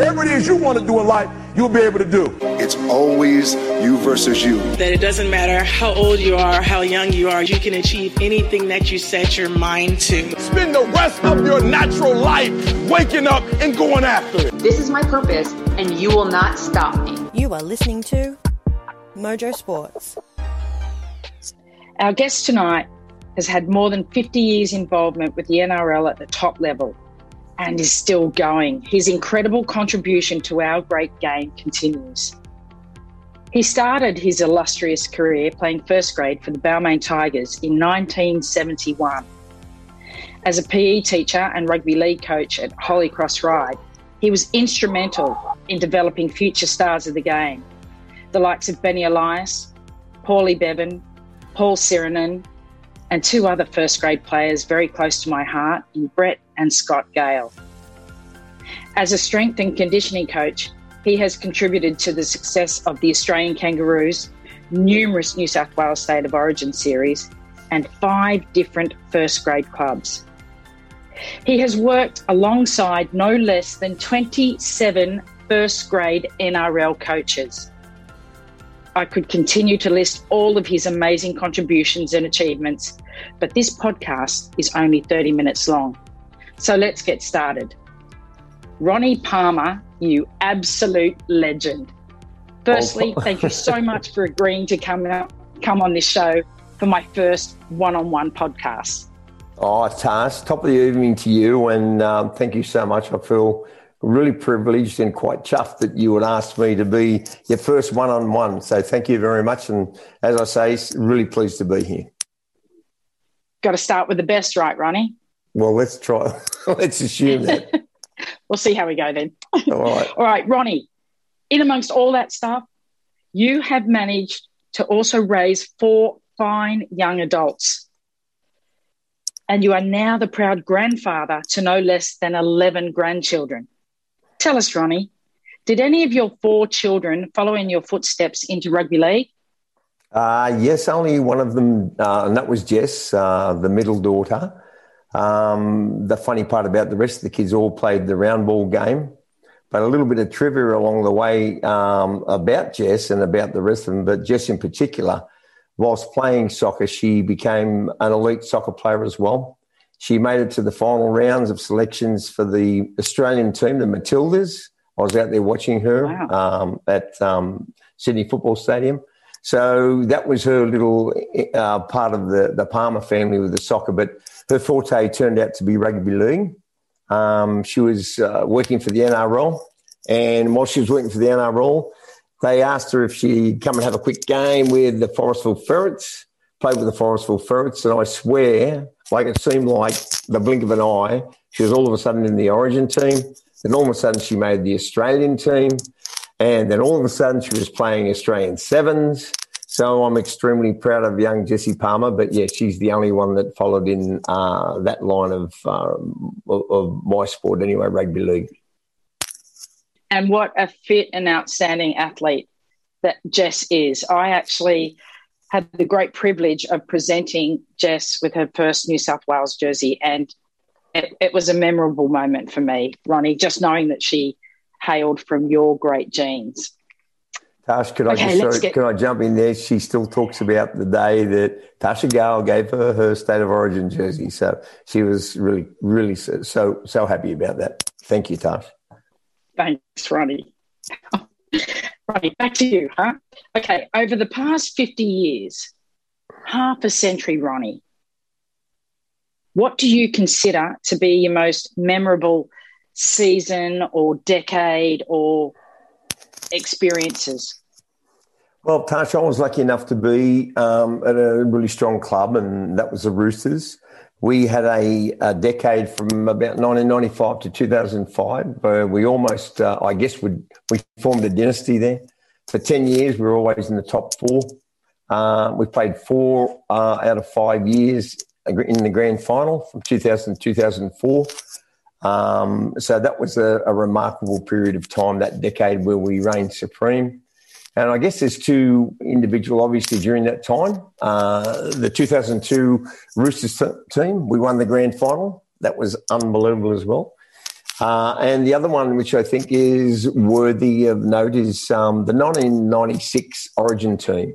whatever it is you want to do in life, you'll be able to do. It's always you versus you. That it doesn't matter how old you are, how young you are, you can achieve anything that you set your mind to. Spend the rest of your natural life waking up and going after it. This is my purpose, and you will not stop me. You are listening to Mojo Sports. Our guest tonight has had more than 50 years involvement with the NRL at the top level and is still going. His incredible contribution to our great game continues. He started his illustrious career playing first grade for the Balmain Tigers in 1971. As a PE teacher and rugby league coach at Holy Cross Ryde, he was instrumental in developing future stars of the game, the likes of Benny Elias, Paulie Bevan, Paul Sironen, and two other first grade players very close to my heart in Brett and Scott Gale. As a strength and conditioning coach, he has contributed to the success of the Australian Kangaroos, numerous New South Wales State of Origin series, and five different first grade clubs. He has worked alongside no less than 27 first grade NRL coaches. I could continue to list all of his amazing contributions and achievements, but this podcast is only 30 minutes long. So let's get started. Ronnie Palmer, you absolute legend. Firstly, oh. thank you so much for agreeing to come out, come on this show for my first one-on-one podcast. Oh, Tash, top of the evening to you, and um, thank you so much. I feel really privileged and quite chuffed that you would ask me to be your first one on one. So thank you very much. And as I say, really pleased to be here. Got to start with the best, right, Ronnie? Well, let's try. let's assume that. we'll see how we go then. All right. all right, Ronnie, in amongst all that stuff, you have managed to also raise four fine young adults. And you are now the proud grandfather to no less than 11 grandchildren. Tell us, Ronnie, did any of your four children follow in your footsteps into rugby league? Uh, yes, only one of them, uh, and that was Jess, uh, the middle daughter. Um, the funny part about the rest of the kids all played the round ball game, but a little bit of trivia along the way um, about Jess and about the rest of them, but Jess in particular, whilst playing soccer, she became an elite soccer player as well. She made it to the final rounds of selections for the Australian team, the Matildas. I was out there watching her wow. um, at um, Sydney Football Stadium. So that was her little uh, part of the, the Palmer family with the soccer. But her forte turned out to be rugby league. Um, she was uh, working for the NRL. And while she was working for the NRL, they asked her if she'd come and have a quick game with the Forestville Ferrets, play with the Forestville Ferrets. And I swear like it seemed like the blink of an eye, she was all of a sudden in the Origin team. Then all of a sudden she made the Australian team. And then all of a sudden she was playing Australian sevens. So I'm extremely proud of young Jessie Palmer. But yeah, she's the only one that followed in uh, that line of, uh, of my sport anyway, rugby league. And what a fit and outstanding athlete that Jess is. I actually had the great privilege of presenting Jess with her first New South Wales jersey, and it, it, was a memorable moment for me, Ronnie, just knowing that she hailed from your great genes. Tash, could I okay, just sorry, get... can I jump in there? She still talks about the day that Tasha Gale gave her her state of origin jersey. So she was really, really so so, so happy about that. Thank you, Tash. Thanks, Ronnie. Right, back to you, huh? Okay, over the past 50 years, half a century, Ronnie, what do you consider to be your most memorable season or decade or experiences? Well, Tash, I was lucky enough to be um, at a really strong club, and that was the Roosters. We had a, a, decade from about 1995 to 2005 where we almost, uh, I guess, would we formed a dynasty there. For 10 years, we were always in the top four. Uh, we played four uh, out of five years in the grand final from 2000 to 2004. Um, so that was a, a, remarkable period of time, that decade where we reigned supreme. And I guess there's two individual, obviously, during that time. Uh, the 2002 Roosters t- team, we won the grand final. That was unbelievable as well. Uh, and the other one, which I think is worthy of note, is um, the 1996 Origin team.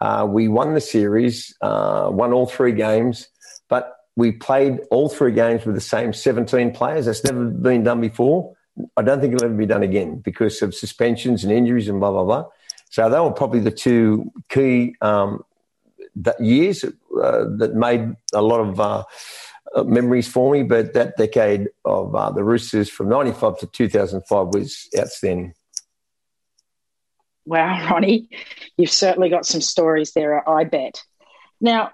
Uh, we won the series, uh, won all three games, but we played all three games with the same 17 players. That's never been done before. I don't think it'll ever be done again because of suspensions and injuries and blah, blah, blah. So they were probably the two key um, years uh, that made a lot of uh, memories for me. But that decade of uh, the Roosters from 95 to 2005 was outstanding. Wow, Ronnie, you've certainly got some stories there, I bet. Now,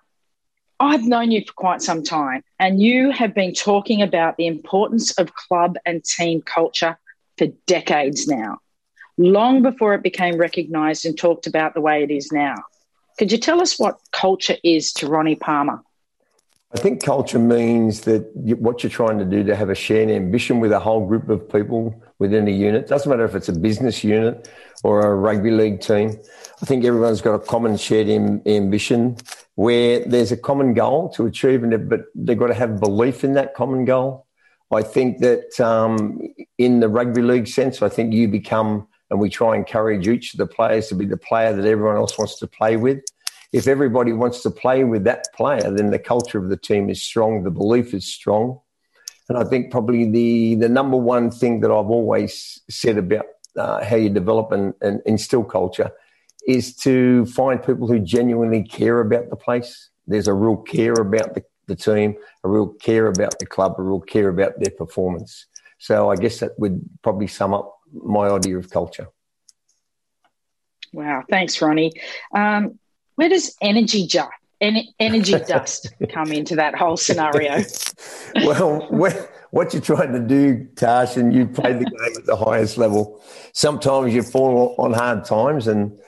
I've known you for quite some time, and you have been talking about the importance of club and team culture for decades now, long before it became recognised and talked about the way it is now. Could you tell us what culture is to Ronnie Palmer? I think culture means that what you're trying to do to have a shared ambition with a whole group of people within a unit. Doesn't matter if it's a business unit or a rugby league team. I think everyone's got a common shared ambition where there's a common goal to achieve, and but they've got to have belief in that common goal. I think that um, in the rugby league sense, I think you become, and we try and encourage each of the players to be the player that everyone else wants to play with. If everybody wants to play with that player, then the culture of the team is strong, the belief is strong. And I think probably the, the number one thing that I've always said about uh, how you develop and, and instill culture is to find people who genuinely care about the place. There's a real care about the, the team, a real care about the club, a real care about their performance. So I guess that would probably sum up my idea of culture. Wow, thanks, Ronnie. Um, where does energy energy dust come into that whole scenario? well, what you're trying to do, Tash, and you play the game at the highest level. Sometimes you fall on hard times, and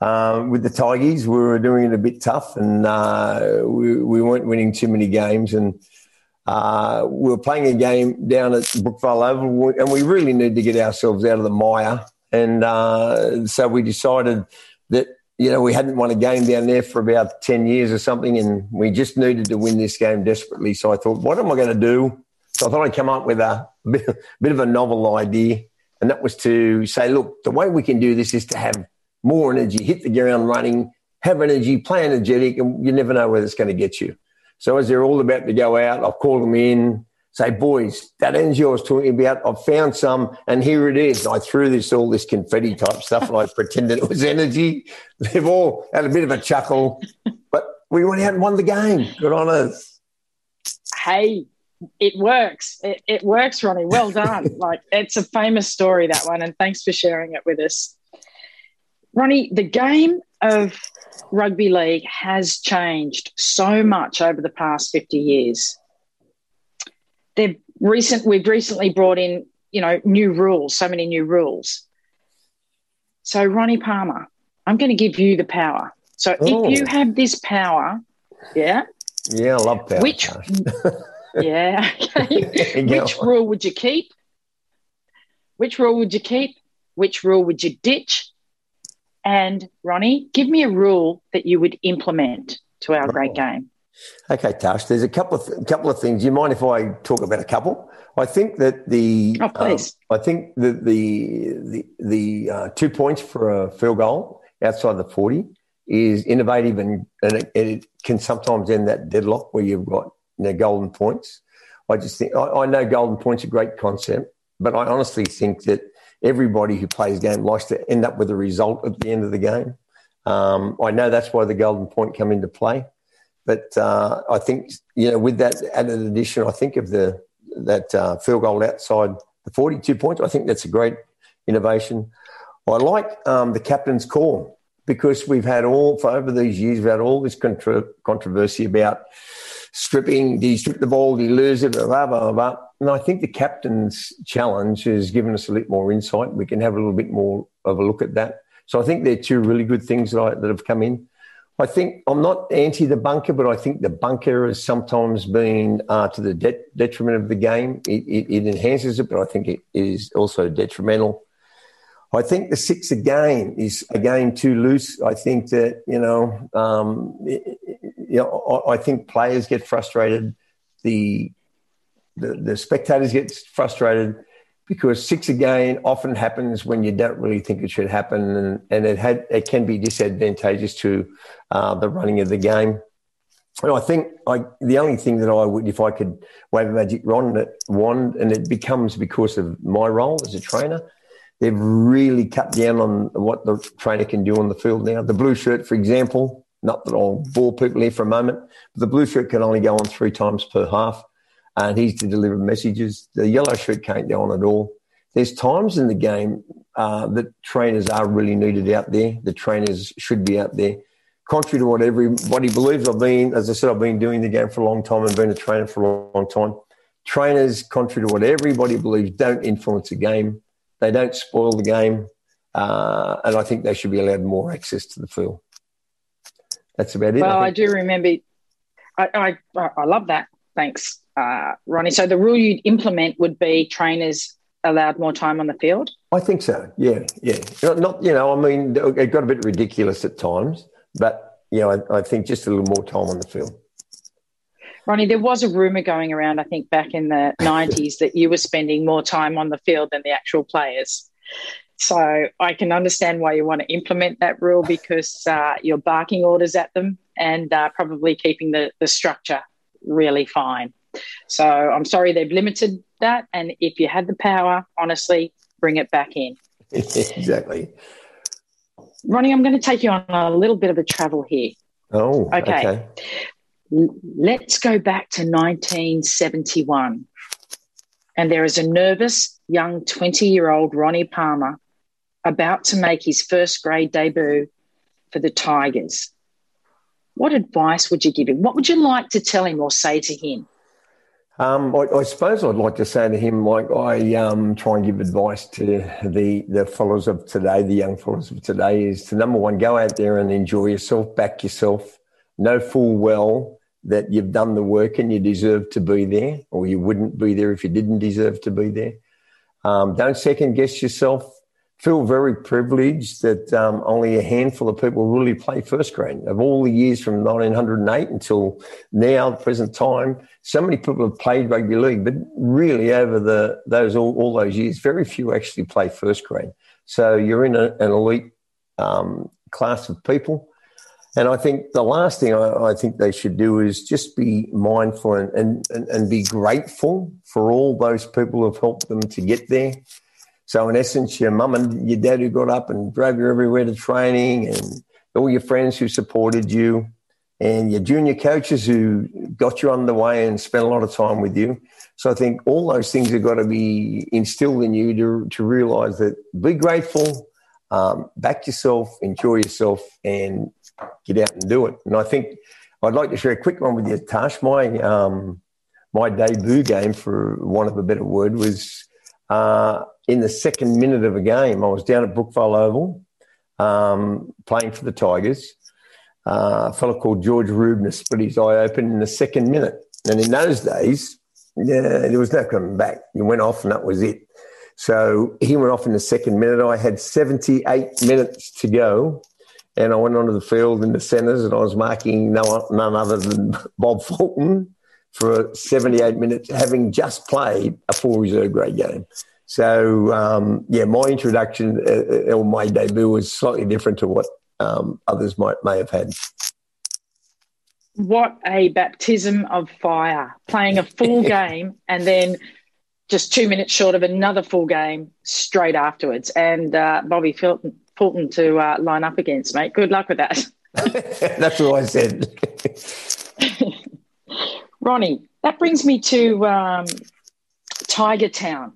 uh, with the Tigers, we were doing it a bit tough, and uh, we, we weren't winning too many games, and uh, we were playing a game down at Brookvale Oval, and we really needed to get ourselves out of the mire, and uh, so we decided that you know, we hadn't won a game down there for about 10 years or something, and we just needed to win this game desperately. So I thought, what am I going to do? So I thought I'd come up with a bit, of a novel idea, and that was to say, look, the way we can do this is to have more energy, hit the ground running, have energy, play energetic, and you never know where it's going to get you. So as they're all about to go out, I've called them in, say, boys, that energy I was talking about, I've found some, and here it is. I threw this all this confetti type stuff, and I pretended it was energy. They've all had a bit of a chuckle, but we went out and won the game. Good on us. Hey, it works. It, it works, Ronnie. Well done. like it's a famous story that one, and thanks for sharing it with us, Ronnie. The game of rugby league has changed so much over the past fifty years they've recent we've recently brought in you know new rules so many new rules. So ronnie palmer i'm going to give you the power. So oh. if you have this power yeah? Yeah i love power which yeah okay. which rule would you keep? Which rule would you keep? Which rule would you ditch? And ronnie give me a rule that you would implement to our oh. great game Okay, Tash. There's a couple of th- couple of things. Do you mind if I talk about a couple? I think that the oh, please. Um, I think that the the the uh, two points for a field goal outside the forty is innovative and, and it, it, can sometimes end that deadlock where you've got you know, golden points. I just think I, I know golden points are a great concept, but I honestly think that everybody who plays game likes to end up with a result at the end of the game. Um, I know that's why the golden point come into play. But uh, I think you know with that added addition, I think of the that uh, field goal outside the 42 points. I think that's a great innovation. I like um, the captain's call because we've had all for over these years we've had all this contra- controversy about stripping. Do you strip the ball? Do you lose it? Blah blah blah. And I think the captain's challenge has given us a little more insight. We can have a little bit more of a look at that. So I think they're two really good things that, I, that have come in. I think I'm not anti the bunker, but I think the bunker has sometimes been uh, to the de- detriment of the game. It, it, it, enhances it, but I think it is also detrimental. I think the six again is again too loose. I think that you know, um, it, you know, I, I, think players get frustrated. The, the the spectators get frustrated, because six again often happens when you don't really think it should happen, and, and it had it can be disadvantageous to uh, the running of the game. And I think I, the only thing that I would, if I could wave a magic wand, wand, and it becomes because of my role as a trainer, they've really cut down on what the trainer can do on the field now. The blue shirt, for example, not that I'll bore people here for a moment, but the blue shirt can only go on three times per half and he's to deliver messages. The yellow shirt can't go on at all. There's times in the game uh, that trainers are really needed out there. The trainers should be out there. Contrary to what everybody believes, I've been, as I said, I've been doing the game for a long time and been a trainer for a long time. Trainers, contrary to what everybody believes, don't influence the game. They don't spoil the game. Uh, and I think they should be allowed more access to the field. That's about it. Well, I, I do remember. I, I, I love that. Thanks uh, Ronnie. So the rule you'd implement would be trainers allowed more time on the field. I think so. Yeah, yeah. Not, not you know. I mean, it got a bit ridiculous at times, but you know, I, I think just a little more time on the field. Ronnie, there was a rumor going around, I think, back in the 90s that you were spending more time on the field than the actual players. So I can understand why you want to implement that rule because uh, you're barking orders at them and uh, probably keeping the, the structure really fine. So I'm sorry they've limited that. And if you had the power, honestly, bring it back in. exactly. Ronnie, I'm going to take you on a little bit of a travel here. Oh, okay. okay. Let's go back to 1971. And there is a nervous young 20 year old Ronnie Palmer about to make his first grade debut for the Tigers. What advice would you give him? What would you like to tell him or say to him? Um, I, I, suppose I'd like to say to him, like I um, try and give advice to the the followers of today, the young followers of today, is to number one, go out there and enjoy yourself, back yourself, know full well that you've done the work and you deserve to be there, or you wouldn't be there if you didn't deserve to be there. Um, don't second guess yourself feel very privileged that um, only a handful of people really play first grade. Of all the years from 1908 until now, present time, so many people have played rugby league, but really over the those all, all those years, very few actually play first grade. So you're in a, an elite um, class of people. And I think the last thing I, I, think they should do is just be mindful and, and, and be grateful for all those people who have helped them to get there so in essence, your mum and your dad who got up and drove you everywhere to training, and all your friends who supported you, and your junior coaches who got you on the way and spent a lot of time with you. So I think all those things have got to be instilled in you to to realise that be grateful, um, back yourself, enjoy yourself, and get out and do it. And I think I'd like to share a quick one with you, Tash. My um, my debut game, for want of a better word, was. Uh, in the second minute of a game. I was down at Brookvale Oval um, playing for the Tigers. Uh, a fellow called George Rubner split his eye open in the second minute. And in those days, yeah, there was no coming back. You went off and that was it. So he went off in the second minute. I had 78 minutes to go. And I went onto the field in the centres and I was marking no, none other than Bob Fulton for 78 minutes, having just played a full reserve grade game. So um, yeah, my introduction uh, uh, or my debut was slightly different to what um, others might may have had. What a baptism of fire! Playing a full game and then just two minutes short of another full game straight afterwards, and uh, Bobby Fulton, Fulton to uh, line up against, mate. Good luck with that. That's what I said. Ronnie, that brings me to um, Tiger Town.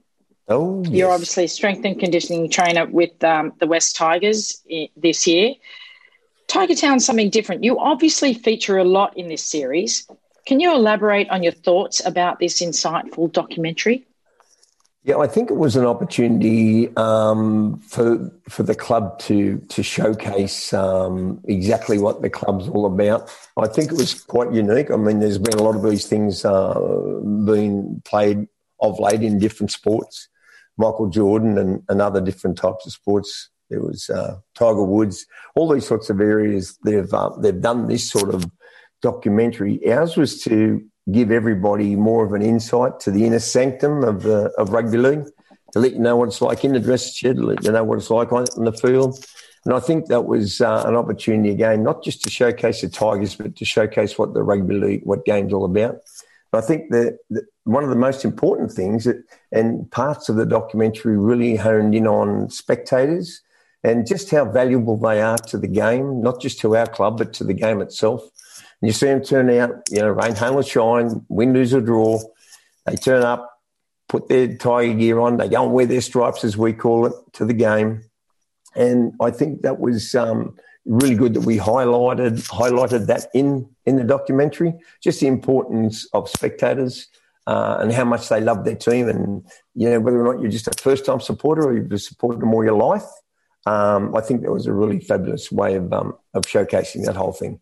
Oh, yes. You're obviously strength and conditioning trainer with um, the Wests Tigers this year. Tiger Town's something different. You obviously feature a lot in this series. Can you elaborate on your thoughts about this insightful documentary? Yeah, I think it was an opportunity um, for for the club to to showcase um, exactly what the club's all about. I think it was quite unique. I mean, there's been a lot of these things uh, being played of late in different sports. Michael Jordan and, and other different types of sports. There was uh, Tiger Woods, all these sorts of areas. They've uh, they've done this sort of documentary. Ours was to give everybody more of an insight to the inner sanctum of the of rugby league. to let you know what it's like in the dressing shed, to let you know what it's like on the field. And I think that was uh, an opportunity again, not just to showcase the Tigers, but to showcase what the rugby league, what game's all about. I think that, one of the most important things that, and parts of the documentary really honed in on spectators and just how valuable they are to the game, not just to our club, but to the game itself. And you see them turn out, you know, rain, hail, or shine, win, lose, or draw. They turn up, put their tiger gear on, they go and wear their stripes, as we call it, to the game. And I think that was um, really good that we highlighted highlighted that in in the documentary. Just the importance of spectators uh, and how much they love their team, and you know whether or not you're just a first time supporter or you've supported them all your life. Um, I think that was a really fabulous way of um, of showcasing that whole thing.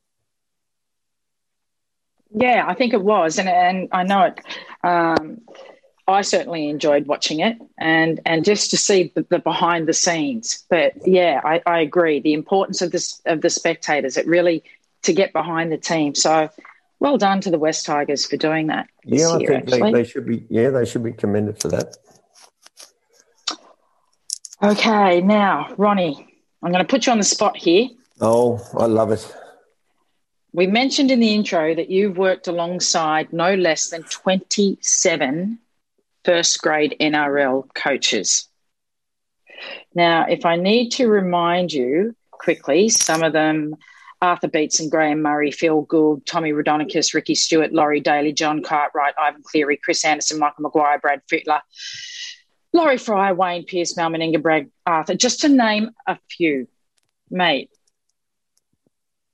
Yeah, I think it was, and and I know it. Um, I certainly enjoyed watching it, and and just to see the, the behind the scenes. But yeah, I, I, agree. The importance of this of the spectators. It really to get behind the team. So well done to the Wests Tigers for doing that. Yeah, I year, think they, they, should be. Yeah, they should be commended for that. Okay, now Ronnie, I'm going to put you on the spot here. Oh, I love it. We mentioned in the intro that you've worked alongside no less than 27 first grade NRL coaches. Now, if I need to remind you quickly, some of them Arthur Beetson, Graham Murray, Phil Gould, Tommy Raudonikis, Ricky Stuart, Laurie Daley, John Cartwright, Ivan Cleary, Chris Anderson, Michael Maguire, Brad Fittler, Laurie Fryer, Wayne Pearce, Mal Meninga, Brad Arthur, just to name a few. Mate,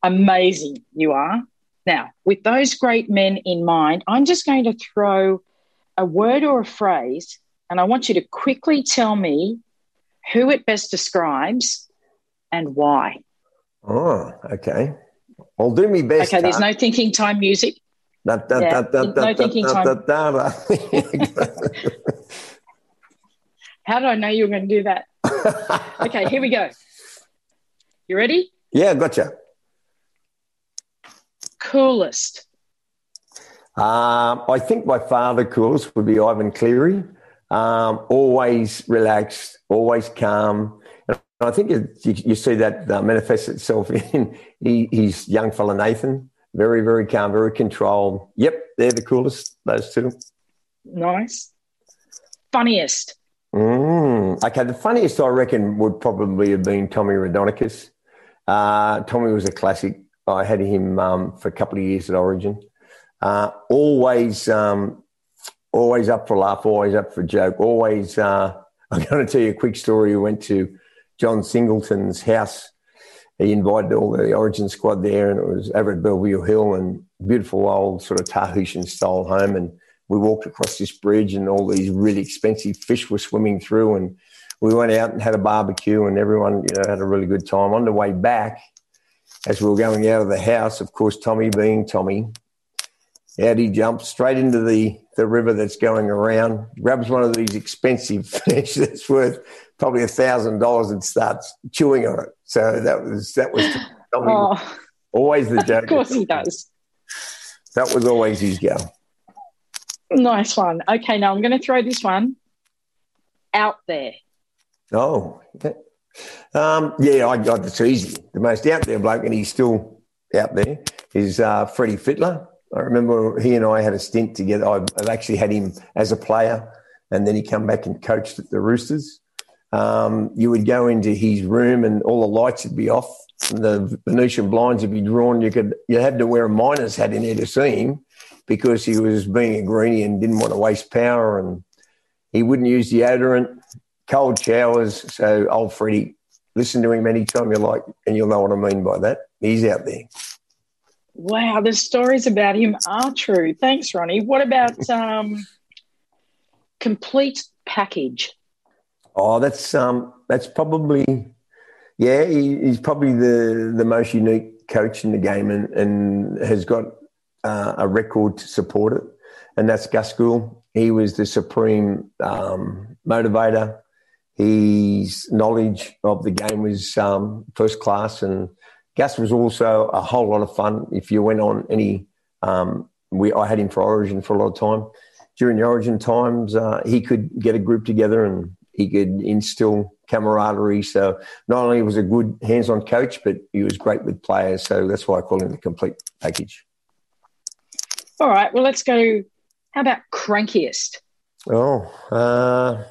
amazing you are. Now, with those great men in mind, I'm just going to throw a word or a phrase, and I want you to quickly tell me who it best describes and why. Oh, okay. I'll do my best. Okay, there's no thinking time music. Da, da, yeah, da, no thinking time. How did I know you were going to do that? okay, here we go. You ready? Yeah, gotcha coolest? Um, I think by far the coolest would be Ivan Cleary. Um, always relaxed, always calm. And I think it, you, you, see that uh, manifest itself in he, his young fella Nathan. Very, very calm, very controlled. Yep, they're the coolest, those two. Nice. Funniest? Mm, okay, the funniest I reckon would probably have been Tommy Raudonikis. Uh, Tommy was a classic I had him um, for a couple of years at Origin. Uh, always, um, always up for a laugh, always up for a joke. Always, uh, I'm going to tell you a quick story. We went to John Singleton's house. He invited all the Origin squad there, and it was over at Bellevue Hill, and beautiful old sort of Tahitian style home. And we walked across this bridge, and all these really expensive fish were swimming through, and we went out and had a barbecue, and everyone, you know, had a really good time. On the way back, as we were going out of the house, of course, Tommy being Tommy, out he jumps straight into the, the river that's going around, grabs one of these expensive fish that's worth probably a thousand dollars and starts chewing on it. So that was that was Oh, always the joke. Of course he does. That was always his go. Nice one. Okay, now I'm going to throw this one out there. Oh, okay. Um, yeah, I got it's easy. The most out there bloke, and he's still out there, is uh, Freddie Fittler. I remember he and I had a stint together. I've, actually had him as a player, and then he come back and coached at the Roosters. Um, you would go into his room, and all the lights would be off, and the Venetian blinds would be drawn. You could you had to wear a miner's hat in there to see him because he was being a greenie and didn't want to waste power, and he wouldn't use deodorant cold showers. So old Freddie, listen to him anytime you like, and you'll know what I mean by that. He's out there. Wow, the stories about him are true. Thanks, Ronnie. What about um, complete package? Oh, that's um, that's probably yeah. He, he's probably the the most unique coach in the game, and, and has got uh, a record to support it. And that's Gus Gould. He was the supreme um, motivator, his knowledge of the game was um, first class, and Gus was also a whole lot of fun. If you went on any, um, we I had him for Origin for a lot of time. During the Origin times, uh, he could get a group together and he could instill camaraderie. So not only was a good hands-on coach, but he was great with players. So that's why I call him the complete package. All right. Well, let's go. How about crankiest? Oh, uh,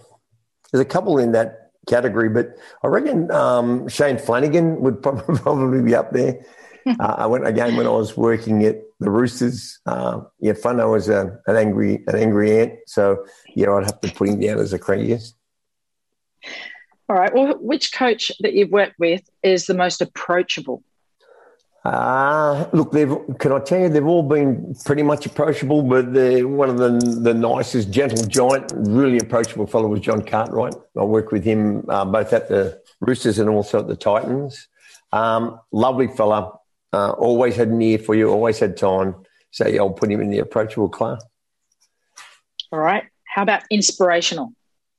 there's a couple in that category, but I reckon um, Shane Flanagan would probably be up there. uh, I went again when I was working at the Roosters. Uh, yeah, fun. I was a, an angry an angry ant, so yeah, I'd have to put him down as a crankiest. All right. Well, which coach that you've worked with is the most approachable? Uh, look, they've, can I tell you, they've all been pretty much approachable, but the, one of the, the nicest, gentle giant, really approachable fellow was John Cartwright. I worked with him uh, both at the Roosters and also at the Titans. Um, lovely fella, uh, always had an ear for you, always had time. So yeah, I'll put him in the approachable class. All right. How about inspirational?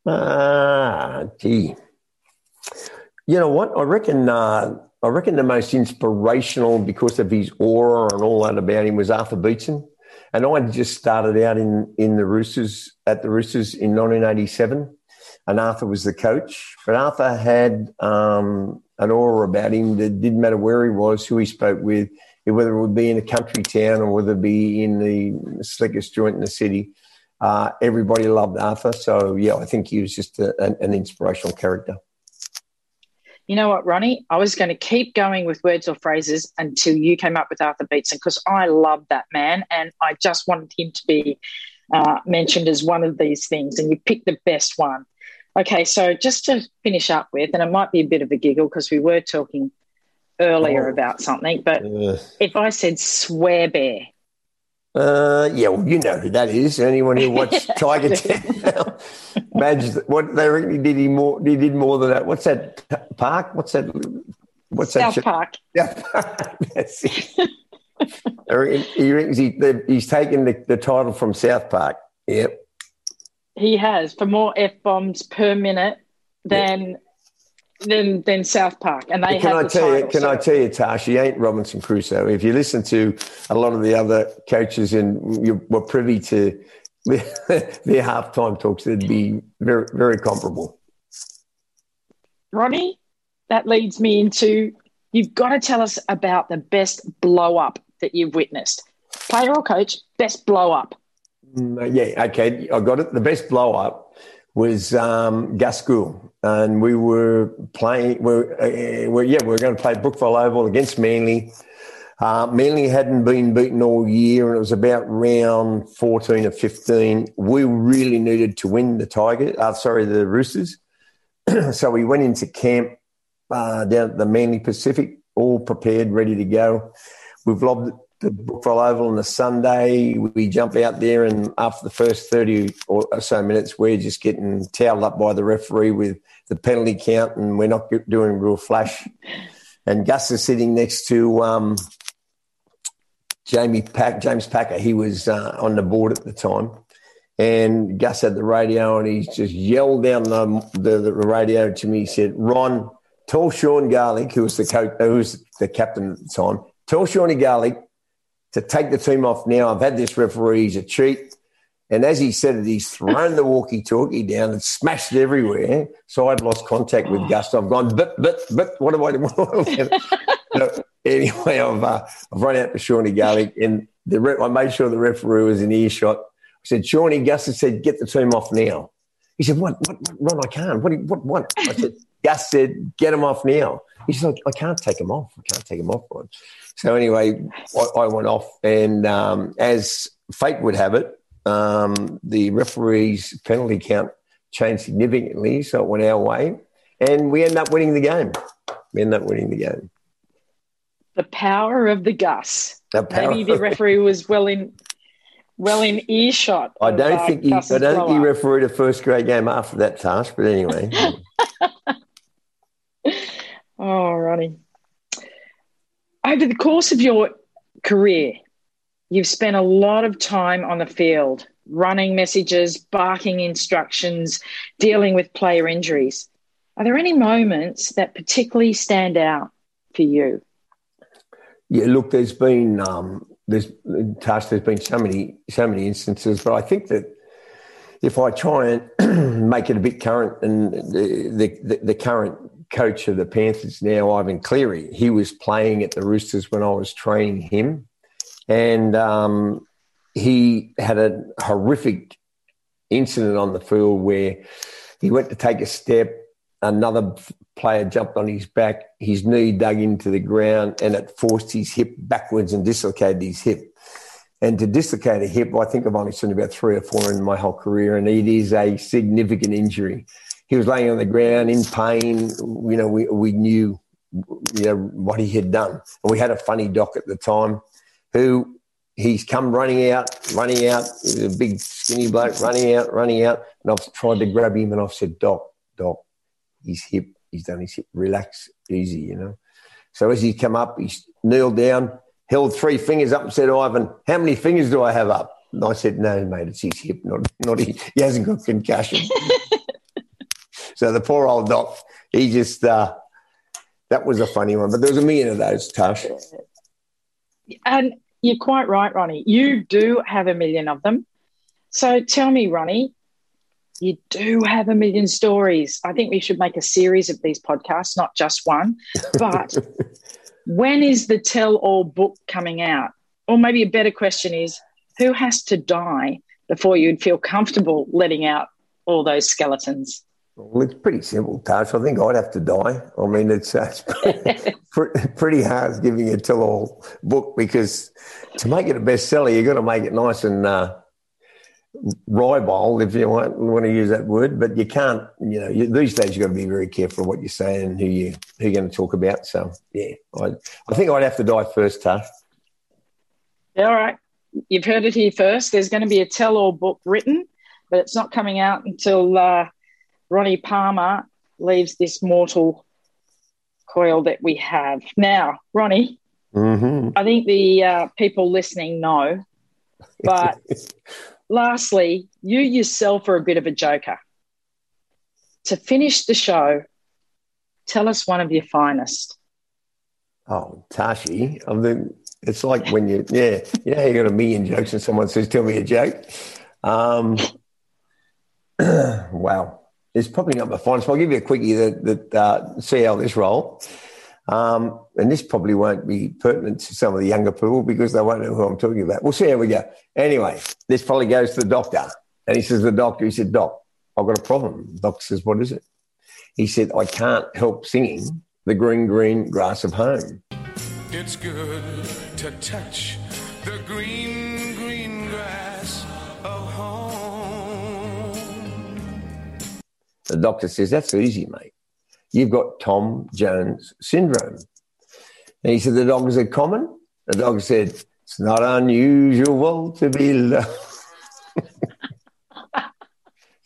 Ah, gee. You know what? I reckon uh, I reckon the most inspirational because of his aura and all that about him was Arthur Beetson. And I just started out in, in the Roosters at the Roosters in 1987, and Arthur was the coach. But Arthur had um, an aura about him that didn't matter where he was, who he spoke with, whether it would be in a country town or whether it be in the slickest joint in the city. Uh, everybody loved Arthur. So, yeah, I think he was just a, an, an inspirational character you know what, Ronnie? I was going to keep going with words or phrases until you came up with Arthur Beetson because I love that man and I just wanted him to be uh, mentioned as one of these things, and you picked the best one. Okay, so just to finish up with, and it might be a bit of a giggle because we were talking earlier oh. about something, but uh. if I said swear bear, uh, yeah, well, you know who that is. Anyone who watched Tiger Town, Badge, what they really did he more. He did more than that. What's that park? What's that? What's South that? Park. Yeah, that's it. he reckons he, he's taken the, the title from South Park. Yep. He has for more f bombs per minute than yep than than South Park, and they can I tell title, you? Can so. I tell you, Tash? He ain't Robinson Crusoe. If you listen to a lot of the other coaches and you were privy to their halftime talks, they'd be very very comparable. Ronnie, that leads me into you've got to tell us about the best blow up that you've witnessed. Player or coach, best blow up. Mm, yeah, okay, I got it. The best blow up was um, and we were playing. We're, uh, we're yeah, we are going to play Brookvale Oval against Manly. Uh, Manly hadn't been beaten all year, and it was about round fourteen or fifteen. We really needed to win the Tiger. Uh, sorry, the Roosters. so we went into camp uh, down at the Manly Pacific, all prepared, ready to go. We've lobbed the Brookvale Oval on the Sunday. We jump out there, and after the first 30 or so minutes, we're just getting towelled up by the referee with the penalty count, and we're not doing real flash. And Gus is sitting next to um, Jamie Pack, James Packer. He was uh, on the board at the time. And Gus had the radio, and he just yelled down the, the, the radio to me. He said, Ron, tell Sean Garlick, who was the coach, who was the captain at the time, tell Shawnee Garlick to take the team off now. I've had this referee, he's a cheat. And as he said it, he's thrown the walkie talkie down and smashed it everywhere. So I'd lost contact with Gus. I've gone, but, but, but, what do I do? so anyway, I've, uh, I've run out to Shawnee Garlick and the re- I made sure the referee was in earshot. I said, Shawnee, Gus has said, get the team off now. He said, what, what, what Ron, I can't. What, what, what? I said, Gus said, get him off now. He said, I can't take him off. I can't take him off, Ron. So anyway, I, I went off, and um, as fate would have it, um, the referee's penalty count changed significantly, so it went our way, and we ended up winning the game. We ended up winning the game. The power of the Gus. The Maybe the referee was well in well in earshot. I don't uh, think he, I don't think he refereed a first grade game after that task, but anyway. oh, Ronnie over the course of your career, you've spent a lot of time on the field, running messages, barking instructions, dealing with player injuries. Are there any moments that particularly stand out for you? Yeah, look, there's been um, there's Tash, there's been so many so many instances, but I think that if I try and make it a bit current, and the, the, the current coach of the Panthers now, Ivan Cleary, he was playing at the Roosters when I was training him, and um, he had a horrific incident on the field where he went to take a step, another player jumped on his back, his knee dug into the ground, and it forced his hip backwards and dislocated his hip. And to dislocate a hip, I think I've only seen about three or four in my whole career, and it is a significant injury. He was laying on the ground in pain. You know, we, we knew you know what he had done, and we had a funny doc at the time who he's come running out, running out. a big skinny bloke running out, running out, and I've tried to grab him, and I've said, "Doc, doc, his hip, he's done his hip. Relax, easy, you know." So as he come up, he's kneeled down held three fingers up and said, Ivan, how many fingers do I have up? And I said, no, mate, it's his hip, not, not he, he hasn't got concussion. so the poor old doc, he just, uh, that was a funny one. But there was a million of those, Tash. And you're quite right, Ronnie. You do have a million of them. So tell me, Ronnie, you do have a million stories. I think we should make a series of these podcasts, not just one. But when is the tell all book coming out? Or maybe a better question is who has to die before you'd feel comfortable letting out all those skeletons? Well, it's pretty simple, Tash. I think I'd have to die. I mean, it's, it's pretty hard giving a tell all book because to make it a bestseller, you've got to make it nice and uh, ribald, if you want, want to use that word, but you can't, you know, you, these days you've got to be very careful what you say and who, you, who you're going to talk about. So, yeah, I, I think I'd have to die first, Tash. Yeah, all right. You've heard it here first. There's going to be a tell all book written, but it's not coming out until uh, Ronnie Palmer leaves this mortal coil that we have. Now, Ronnie, mm-hmm. I think the uh, people listening know, but lastly, you yourself are a bit of a joker. To finish the show, tell us one of your finest. Oh, Tashi, I mean, it's like when you, yeah, you know, you got a million jokes and someone says, tell me a joke. Um, wow. It's probably not my finest, I'll give you a quickie that, that uh, see how this roll. Um, and this probably won't be pertinent to some of the younger people because they won't know who I'm talking about. We'll see how we go. Anyway, this probably goes to the doctor. And he says, The doctor, he said, Doc, I've got a problem. The doctor says, What is it? He said, I can't help singing the green, green grass of home. It's good to touch the green The doctor says, That's easy, mate you've got Tom Jones syndrome. And he said, the dog is common? The dog said, it's not unusual to be low. it's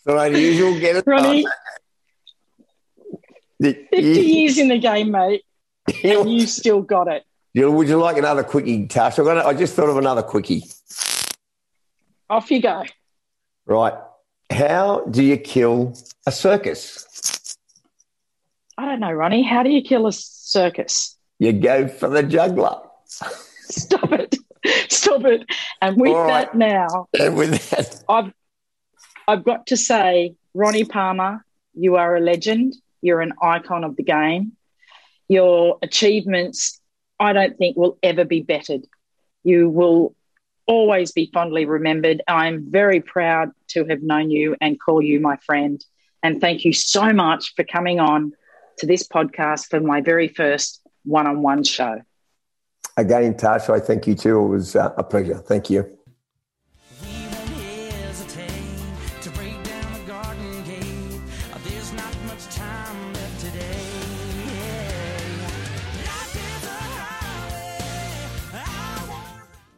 not unusual. Get it Ronnie, 50 years in the game, mate, and you still got it. Would you like another quickie, Tash? I just thought of another quickie. Off you go. Right. How do you kill a circus? I don't know, Ronnie. How do you kill a circus? You go for the juggler. Stop it. Stop it. And with right. that now, and with that, I've I've got to say, Ronnie Palmer, you are a legend. You're an icon of the game. Your achievements, I don't think, will ever be bettered. You will always be fondly remembered. I'm very proud to have known you and call you my friend. And thank you so much for coming on to this podcast for my very first one on one show. Again, Tasha, I thank you too. It was uh, a pleasure. Thank you.